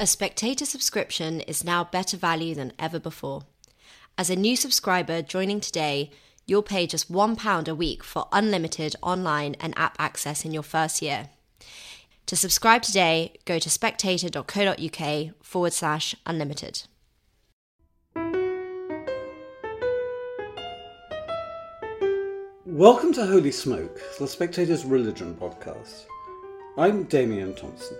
A spectator subscription is now better value than ever before. As a new subscriber joining today, you'll pay just £1 a week for unlimited online and app access in your first year. To subscribe today, go to spectator.co.uk forward slash unlimited. Welcome to Holy Smoke, the Spectator's religion podcast. I'm Damian Thompson.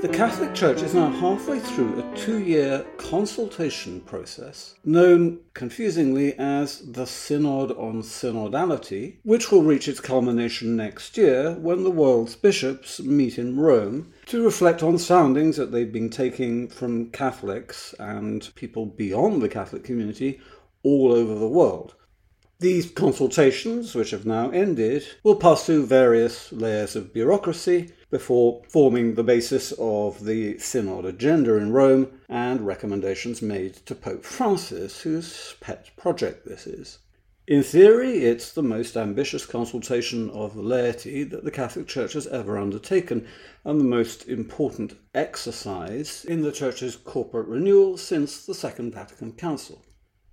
The Catholic Church is now halfway through a two year consultation process, known confusingly as the Synod on Synodality, which will reach its culmination next year when the world's bishops meet in Rome to reflect on soundings that they've been taking from Catholics and people beyond the Catholic community all over the world. These consultations, which have now ended, will pass through various layers of bureaucracy before forming the basis of the Synod agenda in Rome and recommendations made to Pope Francis, whose pet project this is. In theory, it's the most ambitious consultation of the laity that the Catholic Church has ever undertaken, and the most important exercise in the Church's corporate renewal since the Second Vatican Council.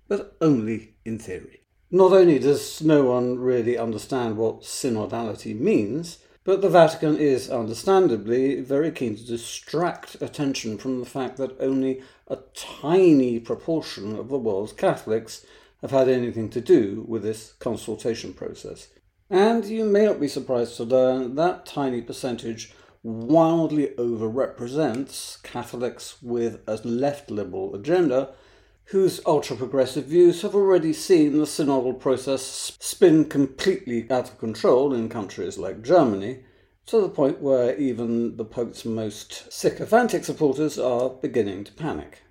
But only in theory. Not only does no one really understand what synodality means, but the Vatican is understandably very keen to distract attention from the fact that only a tiny proportion of the world's Catholics have had anything to do with this consultation process. And you may not be surprised to learn that tiny percentage wildly overrepresents Catholics with a left liberal agenda whose ultra progressive views have already seen the synodal process spin completely out of control in countries like Germany, to the point where even the Pope's most sycophantic supporters are beginning to panic.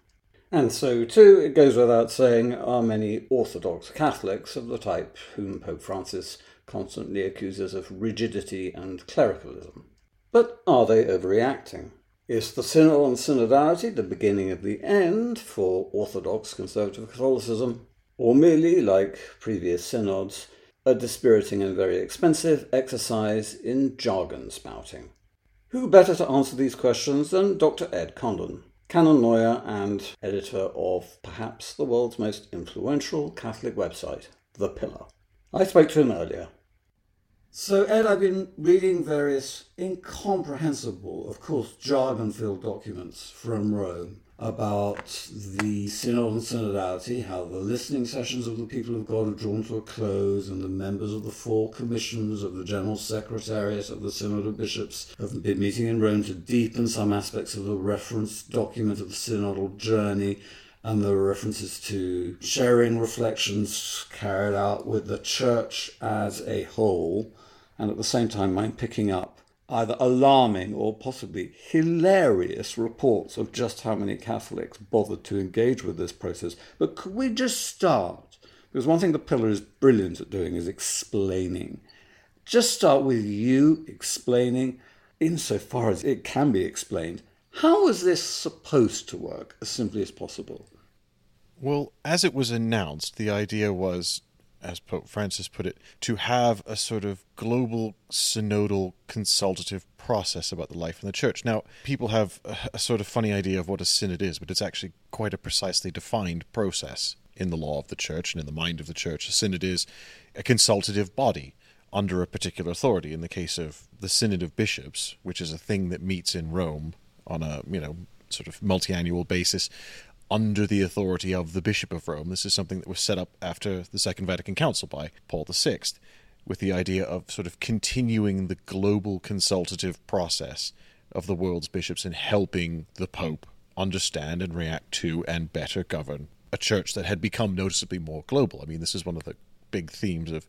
And so, too, it goes without saying, are many Orthodox Catholics of the type whom Pope Francis constantly accuses of rigidity and clericalism. But are they overreacting? Is the Synod on Synodality the beginning of the end for Orthodox conservative Catholicism, or merely, like previous synods, a dispiriting and very expensive exercise in jargon spouting? Who better to answer these questions than Dr. Ed Condon, canon lawyer and editor of perhaps the world's most influential Catholic website, The Pillar? I spoke to him earlier. So, Ed, I've been reading various incomprehensible, of course, jargon filled documents from Rome about the Synod and Synodality, how the listening sessions of the people of God are drawn to a close, and the members of the four commissions of the General Secretariat of the Synod of Bishops have been meeting in Rome to deepen some aspects of the reference document of the synodal journey and the references to sharing reflections carried out with the church as a whole and at the same time I'm picking up either alarming or possibly hilarious reports of just how many Catholics bothered to engage with this process. But could we just start? Because one thing the Pillar is brilliant at doing is explaining. Just start with you explaining, insofar as it can be explained, how was this supposed to work as simply as possible? Well, as it was announced, the idea was as Pope Francis put it, to have a sort of global synodal consultative process about the life in the church. Now, people have a, a, sort of funny idea of what a synod is, but it's actually quite a precisely defined process in the law of the church and in the mind of the church. A synod is a consultative body under a particular authority. In the case of the Synod of Bishops, which is a thing that meets in Rome on a, you know, sort of multi-annual basis under the authority of the Bishop of Rome. This is something that was set up after the Second Vatican Council by Paul VI, with the idea of sort of continuing the global consultative process of the world's bishops in helping the Pope understand and react to and better govern a church that had become noticeably more global. I mean, this is one of the big themes of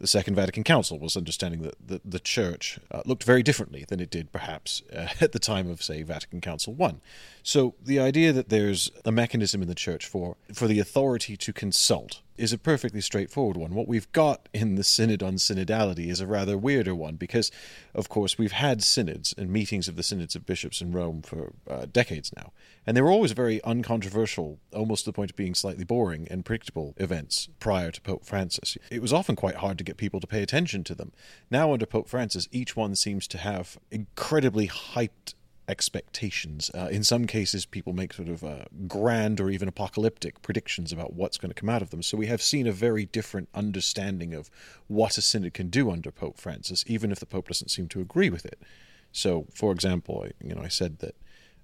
the Second Vatican Council was understanding that the, the church uh, looked very differently than it did perhaps uh, at the time of, say, Vatican Council I. So the idea that there's a mechanism in the church for, for the authority to consult is a perfectly straightforward one. What we've got in the Synod on Synodality is a rather weirder one because, of course, we've had synods and meetings of the synods of bishops in Rome for uh, decades now. And they were always very uncontroversial, almost to the point of being slightly boring and predictable events prior to Pope Francis. It was often quite hard to get people to pay attention to them. Now, under Pope Francis, each one seems to have incredibly hyped expectations. Uh, in some cases, people make sort of uh, grand or even apocalyptic predictions about what's going to come out of them. So we have seen a very different understanding of what a synod can do under Pope Francis, even if the Pope doesn't seem to agree with it. So, for example, you know, I said that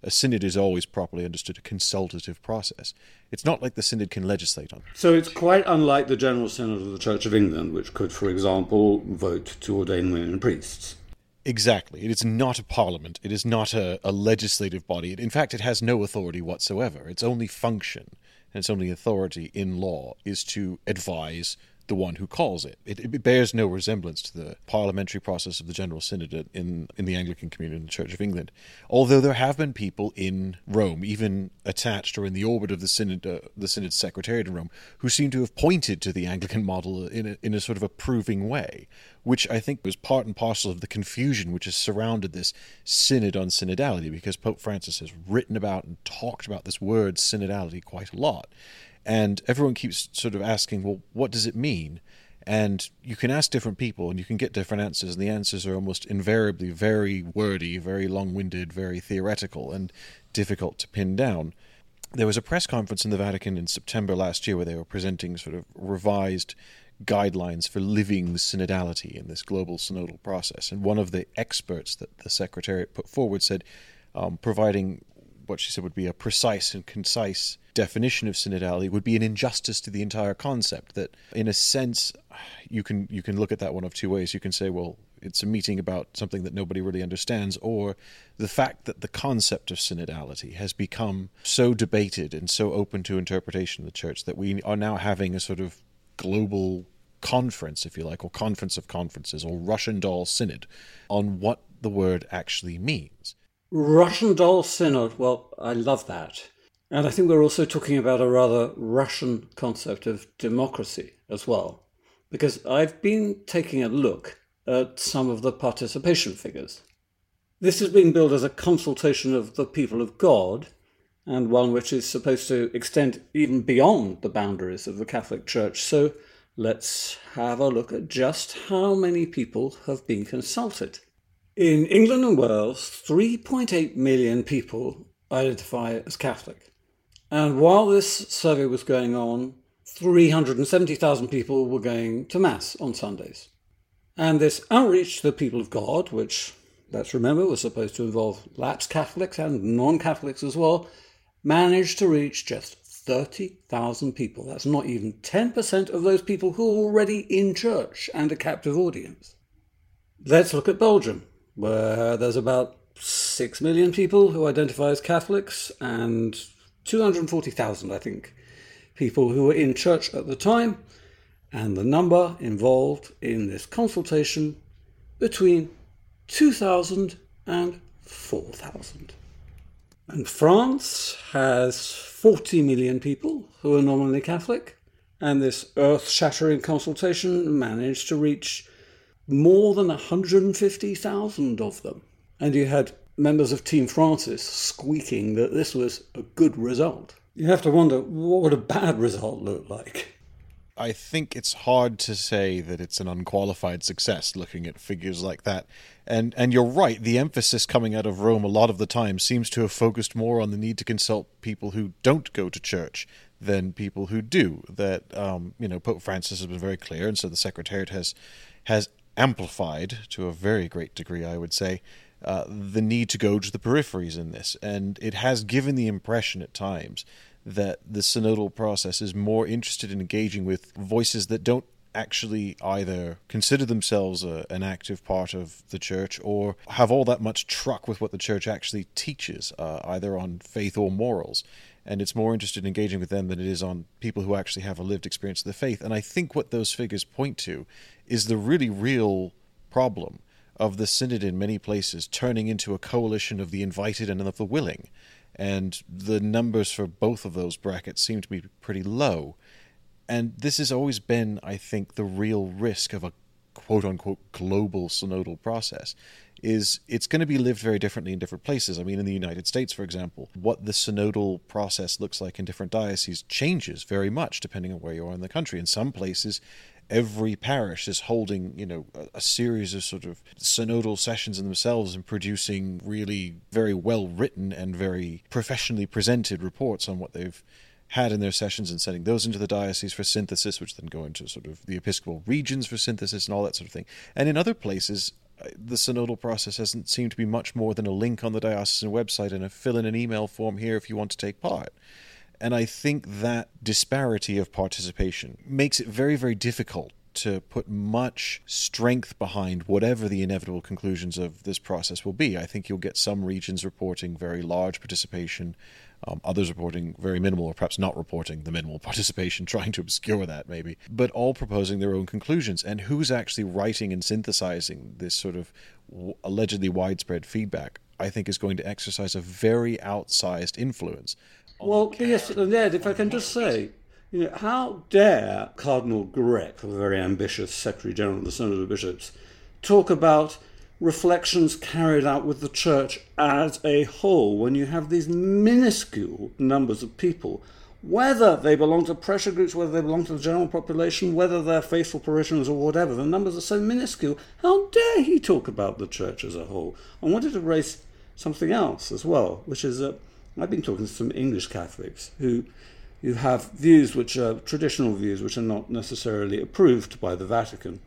a synod is always properly understood a consultative process. It's not like the synod can legislate on. So it's quite unlike the General Synod of the Church of England, which could, for example, vote to ordain women priests. Exactly. It is not a parliament. It is not a, a legislative body. in fact, it has no authority whatsoever. Its only function and its only authority in law is to advise the one who calls it. it. It, bears no resemblance to the parliamentary process of the General Synod in, in the Anglican community in the Church of England. Although there have been people in Rome, even attached or in the orbit of the Synod, uh, the Synod's secretariat in Rome, who seem to have pointed to the Anglican model in a, in a sort of approving way, which I think was part and parcel of the confusion which has surrounded this Synod on synodality, because Pope Francis has written about and talked about this word synodality quite a lot. And everyone keeps sort of asking, well, what does it mean? And you can ask different people and you can get different answers, and the answers are almost invariably very wordy, very long winded, very theoretical, and difficult to pin down. There was a press conference in the Vatican in September last year where they were presenting sort of revised guidelines for living synodality in this global synodal process. And one of the experts that the Secretariat put forward said, um, providing what she said would be a precise and concise definition of synodality would be an injustice to the entire concept that in a sense you can you can look at that one of two ways. You can say well it's a meeting about something that nobody really understands or the fact that the concept of synodality has become so debated and so open to interpretation in the church that we are now having a sort of global conference if you like or conference of conferences or russian doll synod on what the word actually means russian doll synod well i love that and I think we're also talking about a rather Russian concept of democracy as well, because I've been taking a look at some of the participation figures. This is being billed as a consultation of the people of God, and one which is supposed to extend even beyond the boundaries of the Catholic Church. So let's have a look at just how many people have been consulted. In England and Wales, 3.8 million people identify as Catholic. And while this survey was going on, 370,000 people were going to Mass on Sundays. And this outreach to the people of God, which, let's remember, was supposed to involve lapsed Catholics and non Catholics as well, managed to reach just 30,000 people. That's not even 10% of those people who are already in church and a captive audience. Let's look at Belgium, where there's about 6 million people who identify as Catholics and 240,000, I think, people who were in church at the time, and the number involved in this consultation between 2,000 and 4,000. And France has 40 million people who are nominally Catholic, and this earth shattering consultation managed to reach more than 150,000 of them. And you had members of Team Francis squeaking that this was a good result. You have to wonder what would a bad result look like? I think it's hard to say that it's an unqualified success looking at figures like that. And and you're right, the emphasis coming out of Rome a lot of the time seems to have focused more on the need to consult people who don't go to church than people who do. That um, you know, Pope Francis has been very clear and so the Secretariat has has amplified to a very great degree, I would say, uh, the need to go to the peripheries in this. And it has given the impression at times that the synodal process is more interested in engaging with voices that don't actually either consider themselves a, an active part of the church or have all that much truck with what the church actually teaches, uh, either on faith or morals. And it's more interested in engaging with them than it is on people who actually have a lived experience of the faith. And I think what those figures point to is the really real problem of the synod in many places turning into a coalition of the invited and of the willing. And the numbers for both of those brackets seem to be pretty low. And this has always been, I think, the real risk of a quote unquote global synodal process is it's going to be lived very differently in different places. I mean, in the United States, for example, what the synodal process looks like in different dioceses changes very much depending on where you are in the country. In some places, every parish is holding, you know, a, a, series of sort of synodal sessions in themselves and producing really very well written and very professionally presented reports on what they've had in their sessions and sending those into the diocese for synthesis, which then go into sort of the episcopal regions for synthesis and all that sort of thing. And in other places, the synodal process hasn't seemed to be much more than a link on the diocesan website and a fill in an email form here if you want to take part. And I think that disparity of participation makes it very, very difficult to put much strength behind whatever the inevitable conclusions of this process will be. I think you'll get some regions reporting very large participation, um, others reporting very minimal, or perhaps not reporting the minimal participation, trying to obscure that maybe, but all proposing their own conclusions. And who's actually writing and synthesizing this sort of allegedly widespread feedback, I think is going to exercise a very outsized influence well, yes, Ed, if I can just say, you know, how dare Cardinal Grech, the very ambitious Secretary General of the Synod of Bishops, talk about reflections carried out with the Church as a whole when you have these minuscule numbers of people, whether they belong to pressure groups, whether they belong to the general population, whether they're faithful parishioners or whatever, the numbers are so minuscule. How dare he talk about the Church as a whole? I wanted to raise something else as well, which is that I've been talking to some English Catholics who, have views which are traditional views which are not necessarily approved by the Vatican.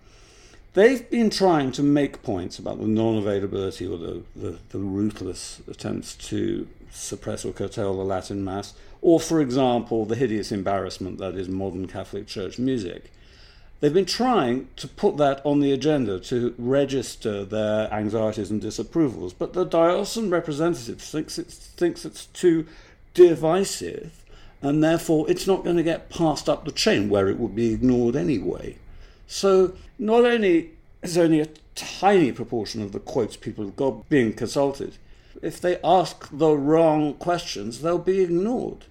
They've been trying to make points about the non availability or the, the, the ruthless attempts to suppress or curtail the Latin Mass, or, for example, the hideous embarrassment that is modern Catholic Church music. They've been trying to put that on the agenda to register their anxieties and disapprovals, but the diocesan representative thinks it's, thinks it's too divisive, and therefore it's not going to get passed up the chain where it would be ignored anyway. So not only is only a tiny proportion of the quotes people have got being consulted, if they ask the wrong questions, they'll be ignored.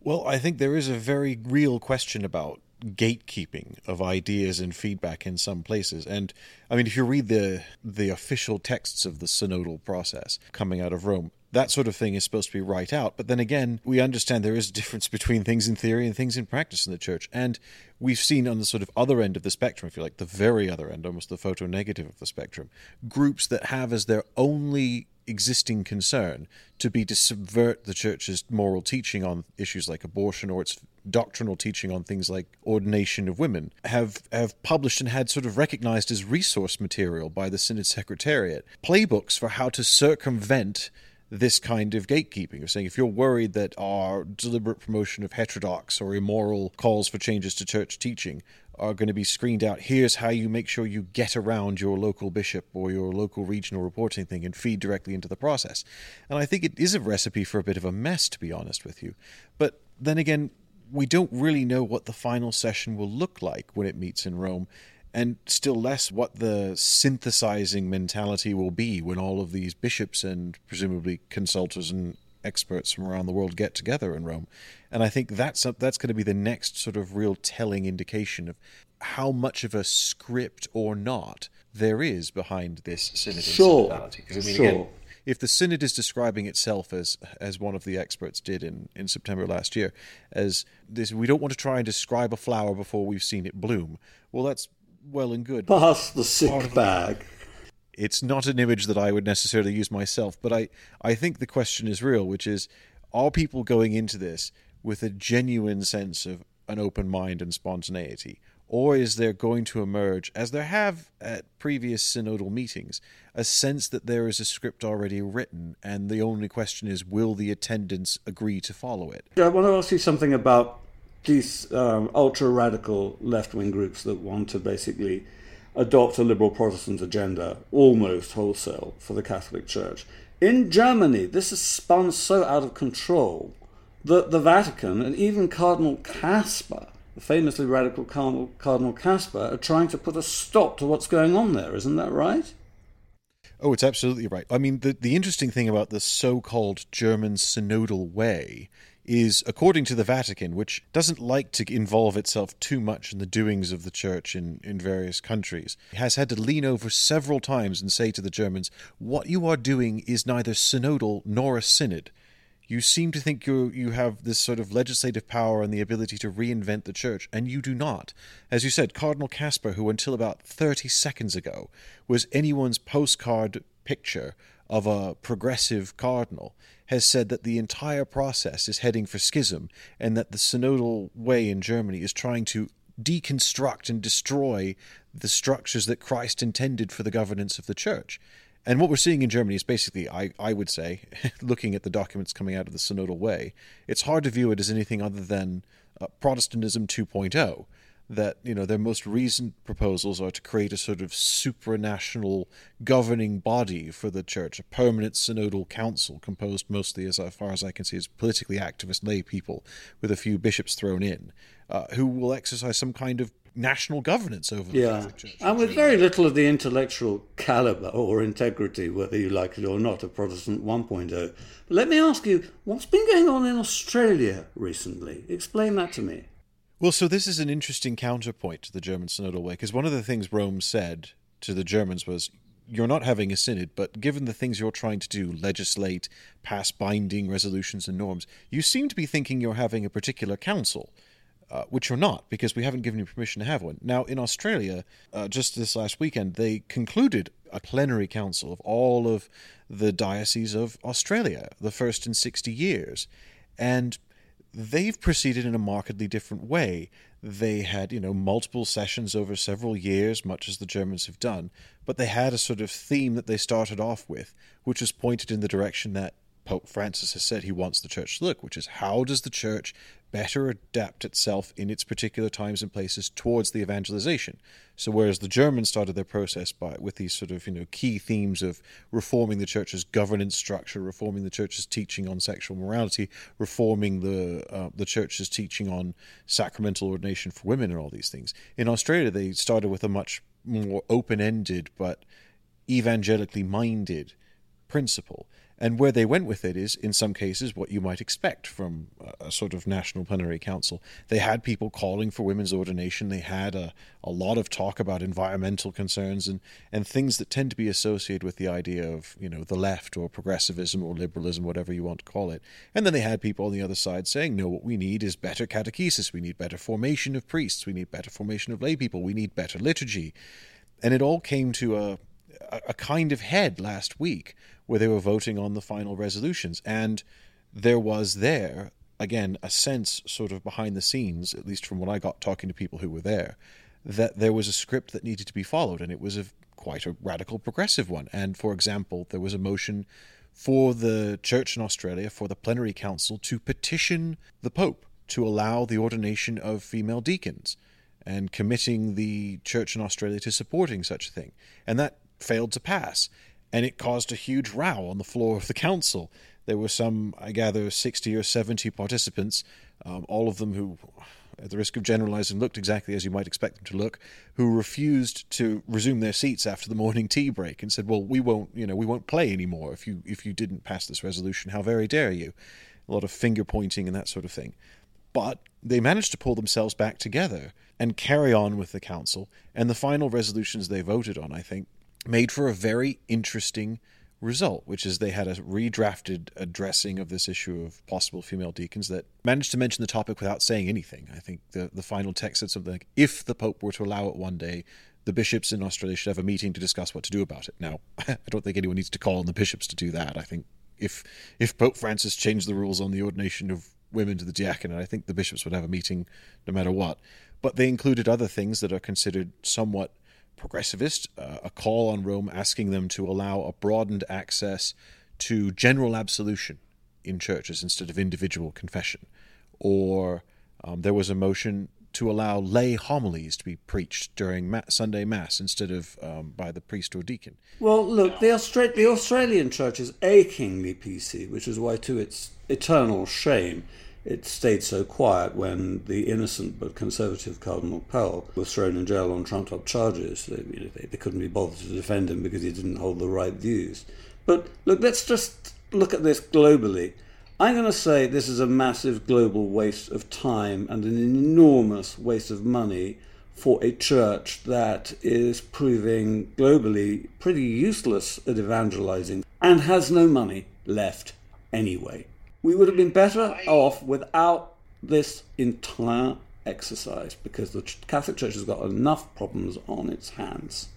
Well, I think there is a very real question about gatekeeping of ideas and feedback in some places. And I mean, if you read the the official texts of the synodal process coming out of Rome, that sort of thing is supposed to be right out. But then again, we understand there is a difference between things in theory and things in practice in the church. And we've seen on the sort of other end of the spectrum, if you like, the very other end, almost the photo negative of the spectrum, groups that have as their only existing concern to be to subvert the church's moral teaching on issues like abortion or its doctrinal teaching on things like ordination of women have have published and had sort of recognized as resource material by the synod secretariat playbooks for how to circumvent this kind of gatekeeping of saying if you're worried that our deliberate promotion of heterodox or immoral calls for changes to church teaching are going to be screened out. Here's how you make sure you get around your local bishop or your local regional reporting thing and feed directly into the process. And I think it is a recipe for a bit of a mess, to be honest with you. But then again, we don't really know what the final session will look like when it meets in Rome, and still less what the synthesizing mentality will be when all of these bishops and presumably consultors and experts from around the world get together in Rome. And I think that's that's going to be the next sort of real telling indication of how much of a script or not there is behind this synod sure. Because I mean, sure. again, if the synod is describing itself as as one of the experts did in, in September last year, as this, we don't want to try and describe a flower before we've seen it bloom. Well, that's well and good. Pass the sick bag it's not an image that I would necessarily use myself, but I, I think the question is real, which is are people going into this with a genuine sense of an open mind and spontaneity? Or is there going to emerge, as there have at previous synodal meetings, a sense that there is a script already written, and the only question is, will the attendants agree to follow it? I want to ask you something about these um, ultra radical left wing groups that want to basically adopt a liberal Protestant agenda almost wholesale for the Catholic Church. In Germany, this has spun so out of control that the Vatican and even Cardinal Kasper, the famously radical Cardinal, Cardinal Kasper, are trying to put a stop to what's going on there. Isn't that right? Oh, it's absolutely right. I mean, the, the interesting thing about the so called German synodal way is, according to the Vatican, which doesn't like to involve itself too much in the doings of the church in, in various countries, has had to lean over several times and say to the Germans, What you are doing is neither synodal nor a synod. You seem to think you you have this sort of legislative power and the ability to reinvent the church, and you do not. As you said, Cardinal Kasper, who until about 30 seconds ago was anyone's postcard picture of a progressive cardinal, has said that the entire process is heading for schism and that the synodal way in Germany is trying to deconstruct and destroy the structures that Christ intended for the governance of the church. And what we're seeing in Germany is basically, I, I would say, looking at the documents coming out of the synodal way, it's hard to view it as anything other than uh, Protestantism 2.0 that you know their most recent proposals are to create a sort of supranational governing body for the church, a permanent synodal council composed mostly, as far as I can see, as politically activist lay people with a few bishops thrown in, uh, who will exercise some kind of national governance over the yeah. Catholic Church. And with very little of the intellectual caliber or integrity, whether you like it or not, of Protestant 1.0. But let me ask you, what's been going on in Australia recently? Explain that to me. Well, so this is an interesting counterpoint to the German synodal way, because one of the things Rome said to the Germans was, you're not having a synod, but given the things you're trying to do, legislate, pass binding resolutions and norms, you seem to be thinking you're having a particular council. Uh, which you're not, because we haven't given you permission to have one. Now, in Australia, uh, just this last weekend, they concluded a plenary council of all of the dioceses of Australia, the first in 60 years. And they've proceeded in a markedly different way. They had, you know, multiple sessions over several years, much as the Germans have done, but they had a sort of theme that they started off with, which was pointed in the direction that Pope Francis has said he wants the church to look, which is how does the church better adapt itself in its particular times and places towards the evangelization. So whereas the Germans started their process by with these sort of you know key themes of reforming the church's governance structure, reforming the church's teaching on sexual morality, reforming the uh, the church's teaching on sacramental ordination for women, and all these things. In Australia, they started with a much more open-ended but evangelically minded principle. And where they went with it is, in some cases, what you might expect from a sort of national plenary council. They had people calling for women's ordination. They had a, a lot of talk about environmental concerns and, and things that tend to be associated with the idea of, you know, the left or progressivism or liberalism, whatever you want to call it. And then they had people on the other side saying, no, what we need is better catechesis. We need better formation of priests. We need better formation of lay people. We need better liturgy. And it all came to a, a kind of head last week where they were voting on the final resolutions. And there was there, again, a sense sort of behind the scenes, at least from what I got talking to people who were there, that there was a script that needed to be followed, and it was a quite a radical progressive one. And for example, there was a motion for the church in Australia, for the plenary council, to petition the Pope to allow the ordination of female deacons and committing the church in Australia to supporting such a thing. And that failed to pass and it caused a huge row on the floor of the council. There were some, I gather, 60 or 70 participants, um, all of them who, at the risk of generalizing, looked exactly as you might expect them to look, who refused to resume their seats after the morning tea break and said, "Well, we won't, you know, we won't play anymore if you if you didn't pass this resolution. How very dare you?" A lot of finger pointing and that sort of thing. But they managed to pull themselves back together and carry on with the council, and the final resolutions they voted on, I think, made for a very interesting result, which is they had a redrafted addressing of this issue of possible female deacons that managed to mention the topic without saying anything. I think the, the final text said something like, if the Pope were to allow it one day, the bishops in Australia should have a meeting to discuss what to do about it. Now, I don't think anyone needs to call on the bishops to do that. I think if if Pope Francis changed the rules on the ordination of women to the diaconate, I think the bishops would have a meeting no matter what. But they included other things that are considered somewhat progressivist, uh, a call on Rome asking them to allow a broadened access to general absolution in churches instead of individual confession. Or um, there was a motion to allow lay homilies to be preached during ma- Sunday Mass instead of um, by the priest or deacon. Well, look, the, Austra- the Australian church is achingly PC, which is why, to its eternal shame, it stayed so quiet when the innocent but conservative Cardinal Pell was thrown in jail on trumped up charges. They, you know, they, they couldn't be bothered to defend him because he didn't hold the right views. But look, let's just look at this globally. I'm going to say this is a massive global waste of time and an enormous waste of money for a church that is proving globally pretty useless at evangelizing and has no money left anyway. We would have been better off without this entire exercise because the Catholic Church has got enough problems on its hands.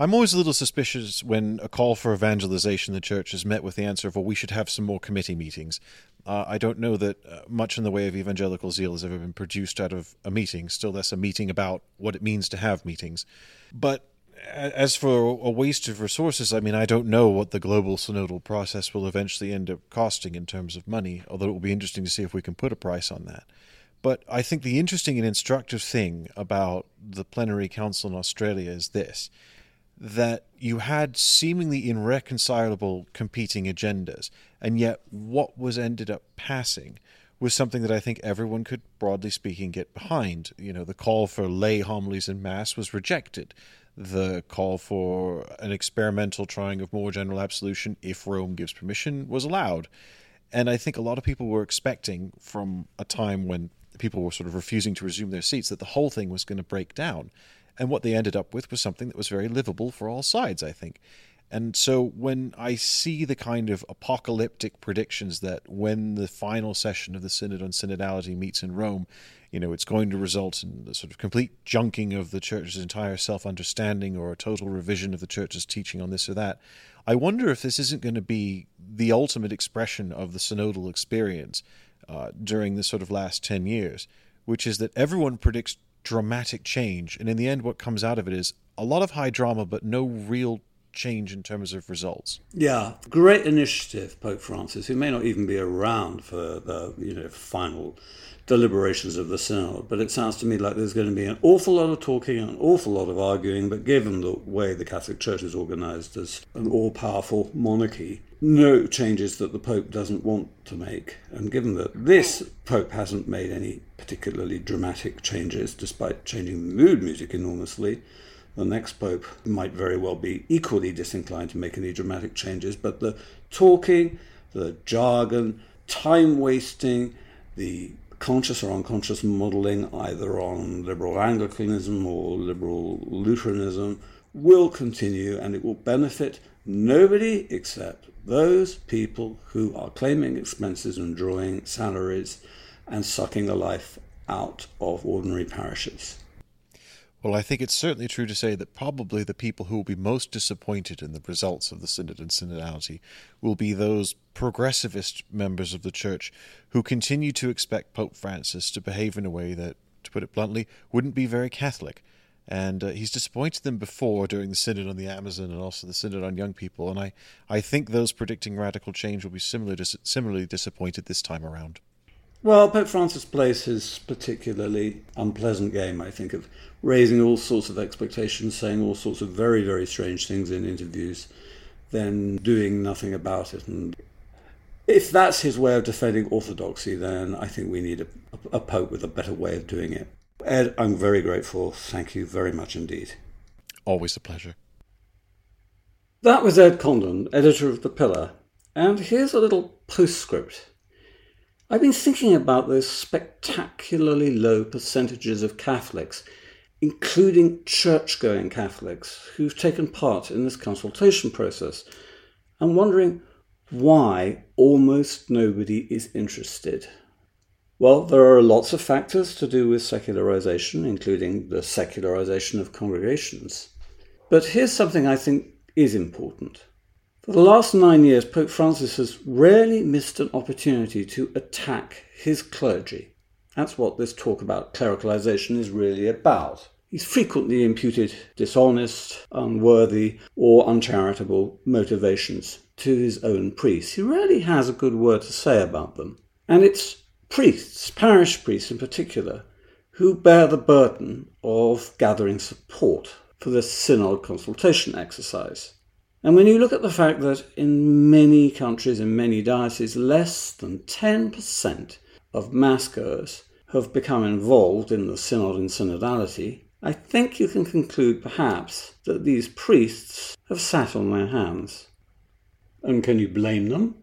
I'm always a little suspicious when a call for evangelization in the church is met with the answer of, well, we should have some more committee meetings. Uh, I don't know that uh, much in the way of evangelical zeal has ever been produced out of a meeting, still less a meeting about what it means to have meetings. But as for a waste of resources, I mean, I don't know what the global synodal process will eventually end up costing in terms of money, although it will be interesting to see if we can put a price on that. But I think the interesting and instructive thing about the plenary council in Australia is this that you had seemingly irreconcilable competing agendas, and yet what was ended up passing was something that I think everyone could, broadly speaking, get behind. You know, the call for lay homilies in Mass was rejected. The call for an experimental trying of more general absolution, if Rome gives permission, was allowed. And I think a lot of people were expecting from a time when people were sort of refusing to resume their seats that the whole thing was going to break down. And what they ended up with was something that was very livable for all sides, I think. And so when I see the kind of apocalyptic predictions that when the final session of the Synod on Synodality meets in Rome, you know, it's going to result in the sort of complete junking of the church's entire self understanding or a total revision of the church's teaching on this or that. I wonder if this isn't going to be the ultimate expression of the synodal experience uh, during this sort of last 10 years, which is that everyone predicts dramatic change. And in the end, what comes out of it is a lot of high drama, but no real change in terms of results. Yeah, great initiative, Pope Francis, who may not even be around for the you know final deliberations of the synod. But it sounds to me like there's going to be an awful lot of talking an awful lot of arguing. But given the way the Catholic Church is organized as an all-powerful monarchy, no changes that the Pope doesn't want to make. And given that this Pope hasn't made any particularly dramatic changes, despite changing the mood music enormously, the next Pope might very well be equally disinclined to make any dramatic changes. But the talking, the jargon, time wasting, the conscious or unconscious modeling, either on liberal Anglicanism or liberal Lutheranism, will continue and it will benefit nobody except those people who are claiming expenses and drawing salaries and sucking the life out of ordinary parishes. Well, I think it's certainly true to say that probably the people who will be most disappointed in the results of the Synod and Synodality will be those progressivist members of the Church who continue to expect Pope Francis to behave in a way that, to put it bluntly, wouldn't be very Catholic. And uh, he's disappointed them before during the Synod on the Amazon and also the Synod on young people. And I, I think those predicting radical change will be similar, similarly disappointed this time around. Well, Pope Francis plays his particularly unpleasant game, I think, of raising all sorts of expectations, saying all sorts of very, very strange things in interviews, then doing nothing about it. And if that's his way of defending orthodoxy, then I think we need a, a Pope with a better way of doing it. Ed, I'm very grateful. Thank you very much indeed. Always a pleasure. That was Ed Condon, editor of The Pillar. And here's a little postscript. I've been thinking about those spectacularly low percentages of Catholics, including church going Catholics, who've taken part in this consultation process, and wondering why almost nobody is interested. Well, there are lots of factors to do with secularization, including the secularization of congregations. But here's something I think is important. For the last nine years, Pope Francis has rarely missed an opportunity to attack his clergy. That's what this talk about clericalization is really about. He's frequently imputed dishonest, unworthy, or uncharitable motivations to his own priests. He rarely has a good word to say about them. And it's priests, parish priests in particular, who bear the burden of gathering support for this synod consultation exercise. And when you look at the fact that in many countries, in many dioceses, less than 10% of massgoers have become involved in the synod and synodality, I think you can conclude perhaps that these priests have sat on their hands. And can you blame them?